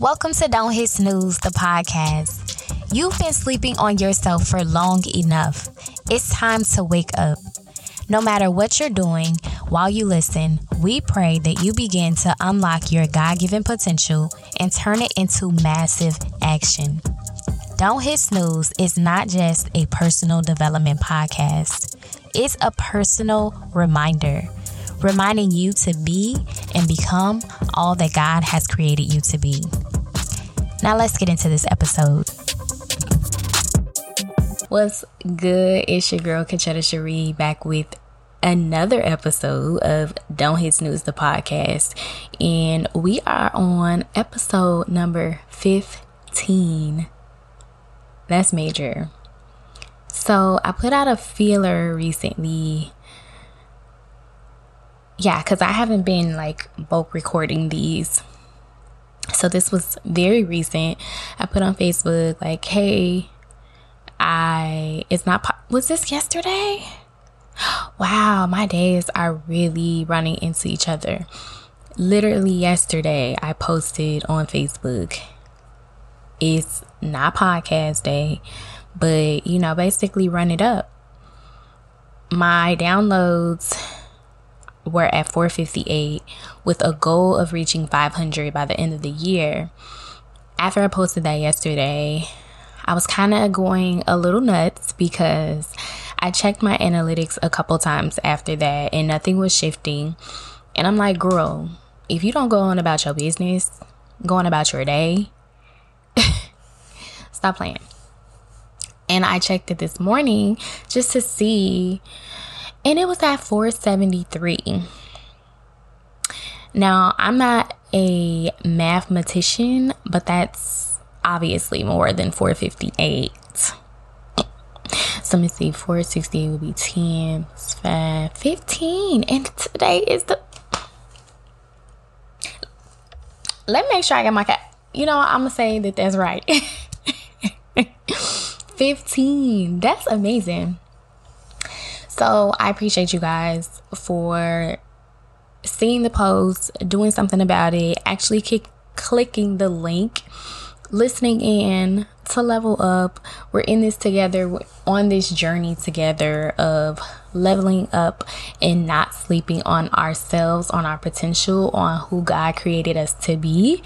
Welcome to Don't Hit Snooze, the podcast. You've been sleeping on yourself for long enough. It's time to wake up. No matter what you're doing while you listen, we pray that you begin to unlock your God given potential and turn it into massive action. Don't Hit Snooze is not just a personal development podcast, it's a personal reminder, reminding you to be and become all that God has created you to be. Now, let's get into this episode. What's good? It's your girl, Conchetta Cherie, back with another episode of Don't Hit Snooze, the podcast. And we are on episode number 15. That's major. So I put out a feeler recently. Yeah, because I haven't been like bulk recording these. So this was very recent. I put on Facebook, like, hey, I it's not po- was this yesterday? Wow, my days are really running into each other. Literally yesterday, I posted on Facebook. It's not podcast day, but you know, basically run it up. My downloads were at 458 with a goal of reaching 500 by the end of the year. After I posted that yesterday, I was kind of going a little nuts because I checked my analytics a couple times after that and nothing was shifting. And I'm like, girl, if you don't go on about your business, go on about your day, stop playing. And I checked it this morning just to see, and it was at 473. Now, I'm not a mathematician, but that's obviously more than 458. So let me see, 468 would be 10, 5, 15. And today is the. Let me make sure I get my cat. You know, I'm going to say that that's right. 15. That's amazing. So I appreciate you guys for seeing the post, doing something about it, actually kick, clicking the link listening in to level up. We're in this together, We're on this journey together of leveling up and not sleeping on ourselves, on our potential, on who God created us to be.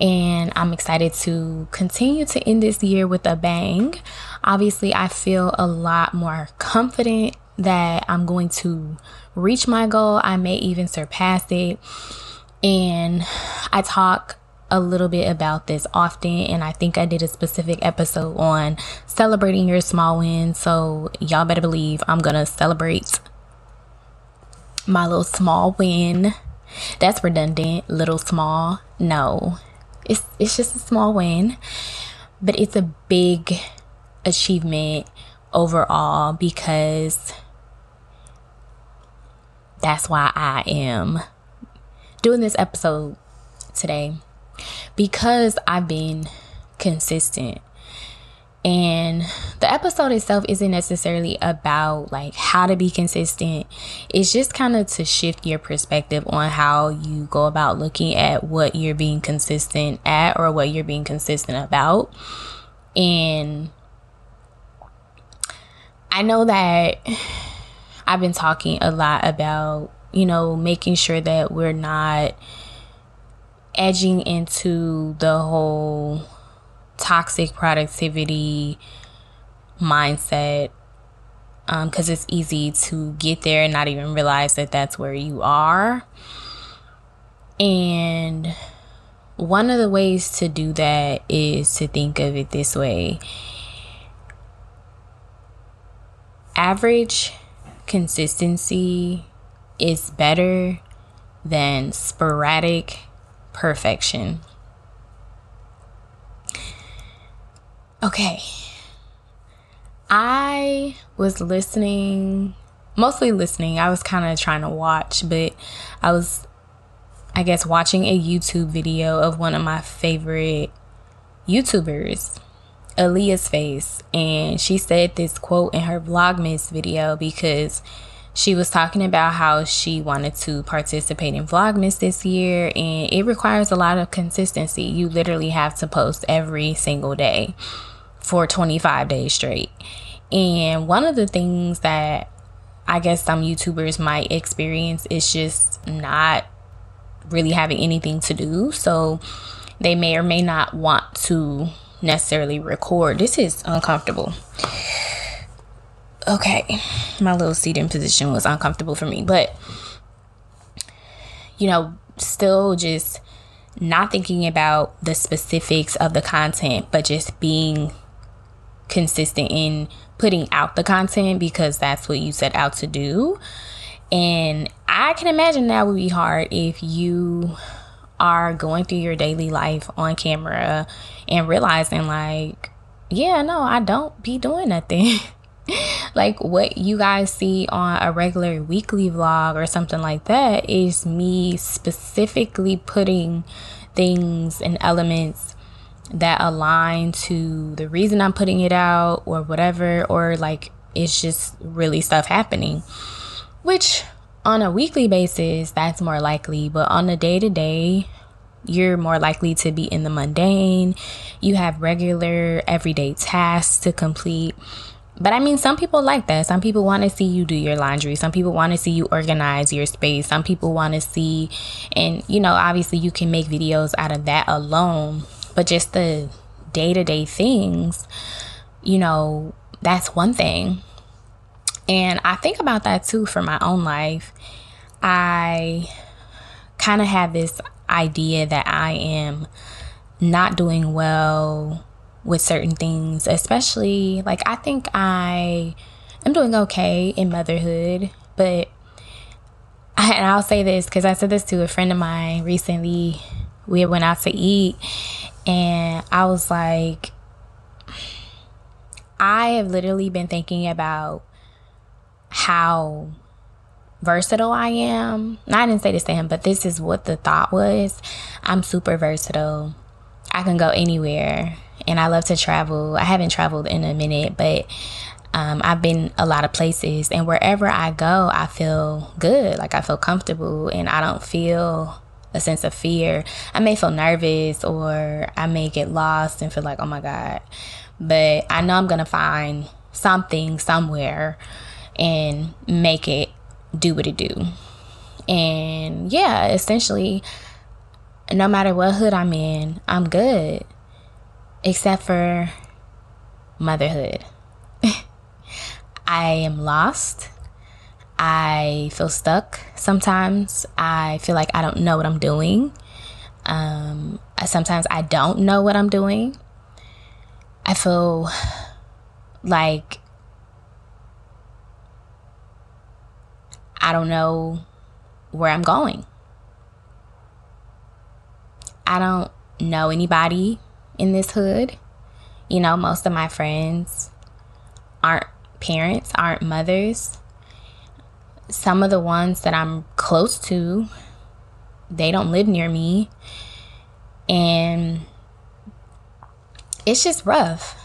And I'm excited to continue to end this year with a bang. Obviously, I feel a lot more confident that I'm going to reach my goal. I may even surpass it. And I talk a little bit about this often, and I think I did a specific episode on celebrating your small wins. So, y'all better believe I'm gonna celebrate my little small win. That's redundant, little small. No, it's it's just a small win, but it's a big achievement overall because that's why I am doing this episode today because I've been consistent. And the episode itself isn't necessarily about like how to be consistent. It's just kind of to shift your perspective on how you go about looking at what you're being consistent at or what you're being consistent about. And I know that I've been talking a lot about, you know, making sure that we're not edging into the whole toxic productivity mindset because um, it's easy to get there and not even realize that that's where you are. And one of the ways to do that is to think of it this way average consistency is better than sporadic perfection. Okay. I was listening, mostly listening. I was kind of trying to watch, but I was, I guess, watching a YouTube video of one of my favorite YouTubers, Aaliyah's Face. And she said this quote in her Vlogmas video because she was talking about how she wanted to participate in Vlogmas this year, and it requires a lot of consistency. You literally have to post every single day for 25 days straight. And one of the things that I guess some YouTubers might experience is just not really having anything to do. So they may or may not want to necessarily record. This is uncomfortable. Okay, my little seating position was uncomfortable for me, but you know, still just not thinking about the specifics of the content, but just being consistent in putting out the content because that's what you set out to do. And I can imagine that would be hard if you are going through your daily life on camera and realizing, like, yeah, no, I don't be doing nothing. like what you guys see on a regular weekly vlog or something like that is me specifically putting things and elements that align to the reason I'm putting it out or whatever, or like it's just really stuff happening. Which on a weekly basis, that's more likely, but on a day to day, you're more likely to be in the mundane. You have regular everyday tasks to complete. But I mean, some people like that. Some people want to see you do your laundry. Some people want to see you organize your space. Some people want to see, and you know, obviously, you can make videos out of that alone but just the day to day things, you know, that's one thing. And I think about that too for my own life. I kind of have this idea that I am not doing well with certain things, especially like I think I am doing okay in motherhood, but I, and I'll say this because I said this to a friend of mine recently. We went out to eat and I was like, I have literally been thinking about how versatile I am. I didn't say this to him, but this is what the thought was. I'm super versatile. I can go anywhere and I love to travel. I haven't traveled in a minute, but um, I've been a lot of places, and wherever I go, I feel good. Like I feel comfortable, and I don't feel a sense of fear. I may feel nervous or I may get lost and feel like, oh my God. But I know I'm going to find something somewhere and make it do what it do. And yeah, essentially, no matter what hood I'm in, I'm good. Except for motherhood. I am lost. I feel stuck sometimes. I feel like I don't know what I'm doing. Um, sometimes I don't know what I'm doing. I feel like I don't know where I'm going. I don't know anybody in this hood. You know, most of my friends aren't parents, aren't mothers some of the ones that I'm close to, they don't live near me. And it's just rough.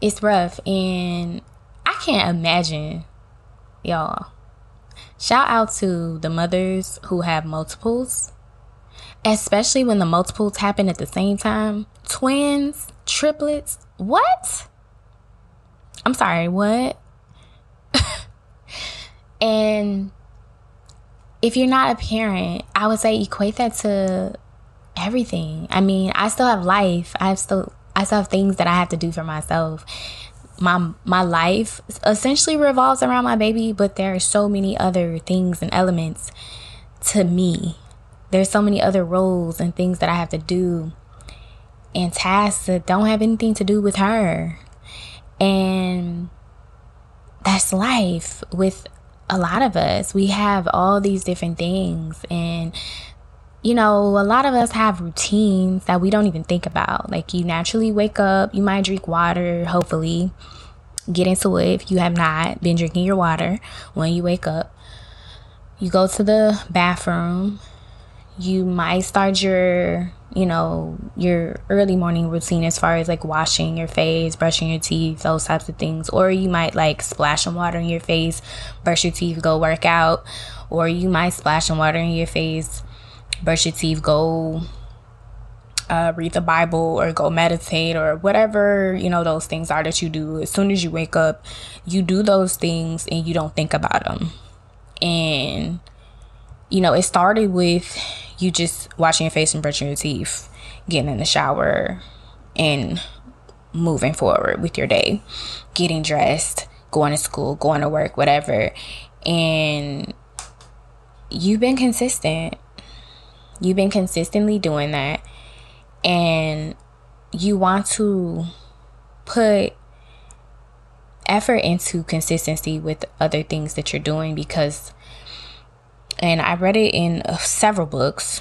It's rough. And I can't imagine, y'all. Shout out to the mothers who have multiples, especially when the multiples happen at the same time. Twins, triplets, what? I'm sorry, what? And if you're not a parent, I would say equate that to everything. I mean, I still have life. I have still I still have things that I have to do for myself. My my life essentially revolves around my baby, but there are so many other things and elements to me. There's so many other roles and things that I have to do and tasks that don't have anything to do with her. And that's life with a lot of us, we have all these different things. And, you know, a lot of us have routines that we don't even think about. Like, you naturally wake up, you might drink water, hopefully. Get into it if you have not been drinking your water when you wake up. You go to the bathroom, you might start your you know your early morning routine as far as like washing your face brushing your teeth those types of things or you might like splash some water in your face brush your teeth go work out or you might splash some water in your face brush your teeth go uh, read the bible or go meditate or whatever you know those things are that you do as soon as you wake up you do those things and you don't think about them and you know it started with you just washing your face and brushing your teeth, getting in the shower, and moving forward with your day, getting dressed, going to school, going to work, whatever. And you've been consistent. You've been consistently doing that. And you want to put effort into consistency with other things that you're doing because and I read it in uh, several books.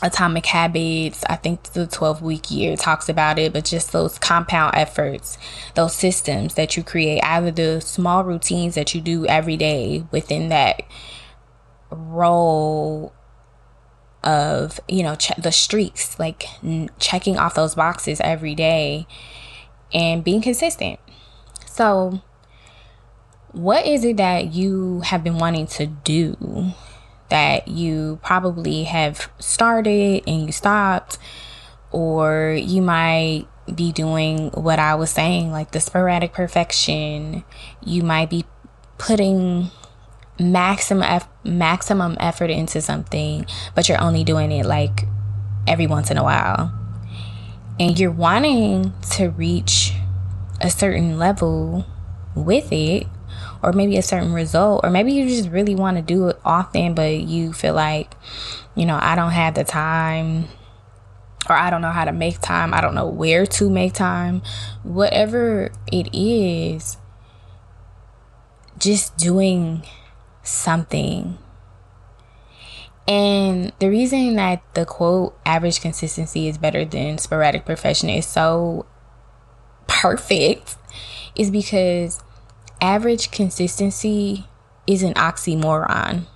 Atomic Habits, I think the 12 week year talks about it, but just those compound efforts, those systems that you create of the small routines that you do every day within that role of, you know, the streaks, like n- checking off those boxes every day and being consistent. So, what is it that you have been wanting to do that you probably have started and you stopped or you might be doing what I was saying like the sporadic perfection you might be putting maximum maximum effort into something but you're only doing it like every once in a while. And you're wanting to reach a certain level with it or maybe a certain result or maybe you just really want to do it often but you feel like you know I don't have the time or I don't know how to make time I don't know where to make time. Whatever it is just doing something and the reason that the quote average consistency is better than sporadic perfection is so perfect is because average consistency is an oxymoron.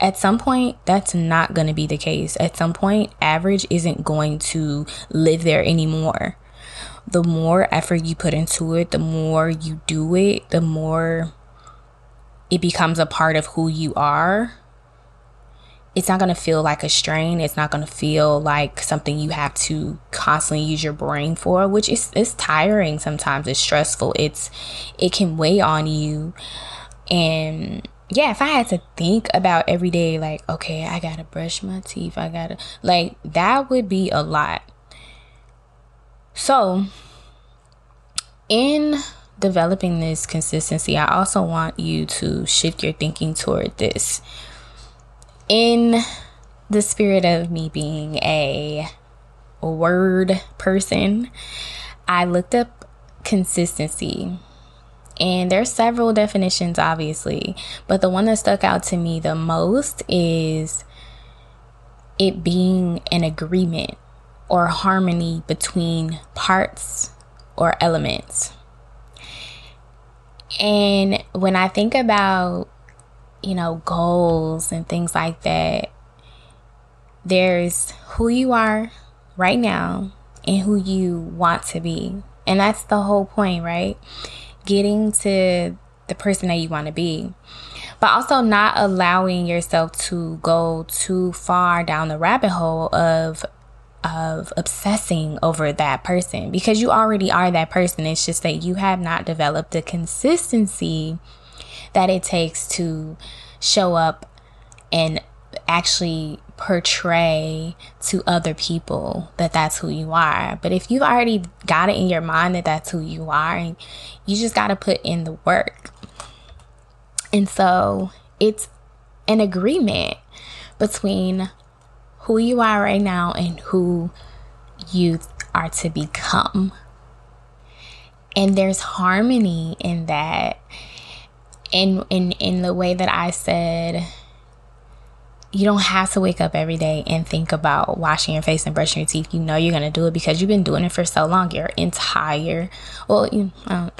At some point, that's not going to be the case. At some point, average isn't going to live there anymore. The more effort you put into it, the more you do it, the more it becomes a part of who you are it's not going to feel like a strain. It's not going to feel like something you have to constantly use your brain for, which is it's tiring sometimes. It's stressful. It's it can weigh on you. And yeah, if I had to think about every day like, okay, I got to brush my teeth. I got to like that would be a lot. So, in developing this consistency, I also want you to shift your thinking toward this in the spirit of me being a word person, I looked up consistency. And there's several definitions obviously, but the one that stuck out to me the most is it being an agreement or harmony between parts or elements. And when I think about you know, goals and things like that, there's who you are right now and who you want to be. And that's the whole point, right? Getting to the person that you want to be. But also not allowing yourself to go too far down the rabbit hole of of obsessing over that person because you already are that person. It's just that you have not developed the consistency that it takes to show up and actually portray to other people that that's who you are. But if you've already got it in your mind that that's who you are, and you just got to put in the work. And so it's an agreement between who you are right now and who you are to become. And there's harmony in that in in in the way that I said you don't have to wake up every day and think about washing your face and brushing your teeth. You know you're gonna do it because you've been doing it for so long. Your entire well, you um,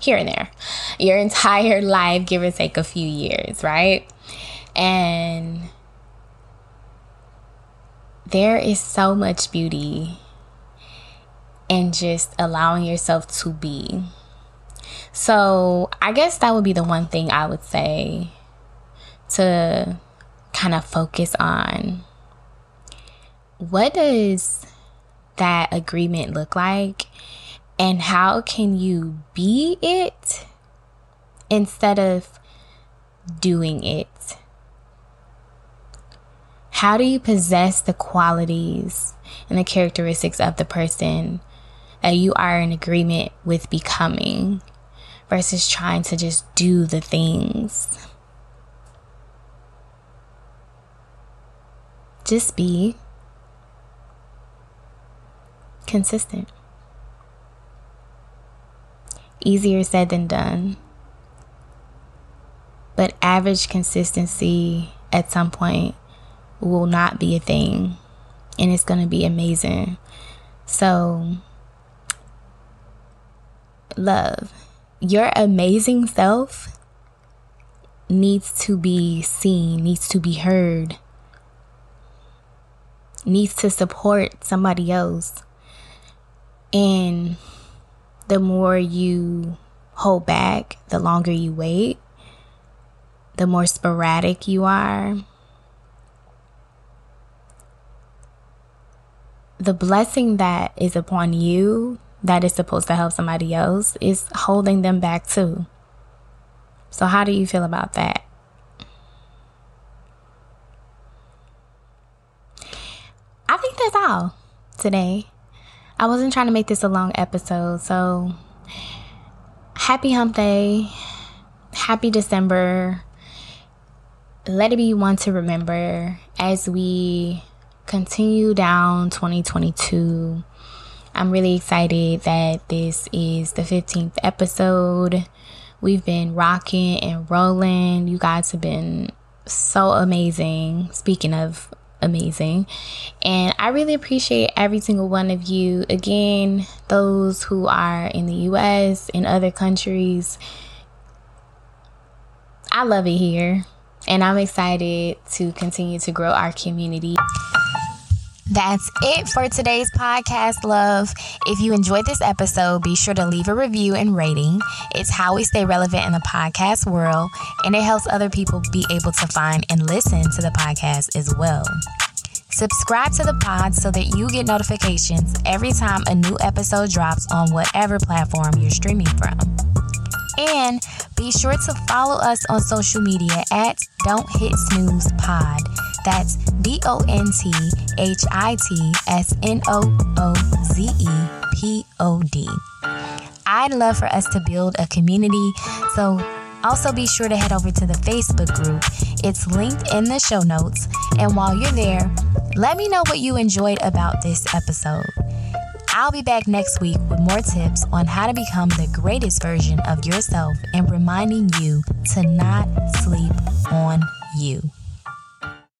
here and there, your entire life, give or take a few years, right? And there is so much beauty in just allowing yourself to be. So, I guess that would be the one thing I would say to kind of focus on. What does that agreement look like? And how can you be it instead of doing it? How do you possess the qualities and the characteristics of the person that you are in agreement with becoming versus trying to just do the things? Just be consistent. Easier said than done. But average consistency at some point will not be a thing and it's going to be amazing. So, love, your amazing self needs to be seen, needs to be heard, needs to support somebody else. And the more you hold back, the longer you wait, the more sporadic you are, the blessing that is upon you that is supposed to help somebody else is holding them back too. So, how do you feel about that? I think that's all today. I wasn't trying to make this a long episode, so happy hump day. Happy December. Let it be one to remember as we continue down 2022. I'm really excited that this is the 15th episode. We've been rocking and rolling. You guys have been so amazing. Speaking of amazing. And I really appreciate every single one of you. Again, those who are in the US, in other countries. I love it here. And I'm excited to continue to grow our community. That's it for today's podcast, love. If you enjoyed this episode, be sure to leave a review and rating. It's how we stay relevant in the podcast world, and it helps other people be able to find and listen to the podcast as well. Subscribe to the pod so that you get notifications every time a new episode drops on whatever platform you're streaming from. And be sure to follow us on social media at Don't Hit Snooze Pod. That's D O N T H I T S N O O Z E P O D. I'd love for us to build a community, so also be sure to head over to the Facebook group. It's linked in the show notes. And while you're there, let me know what you enjoyed about this episode. I'll be back next week with more tips on how to become the greatest version of yourself and reminding you to not sleep on you.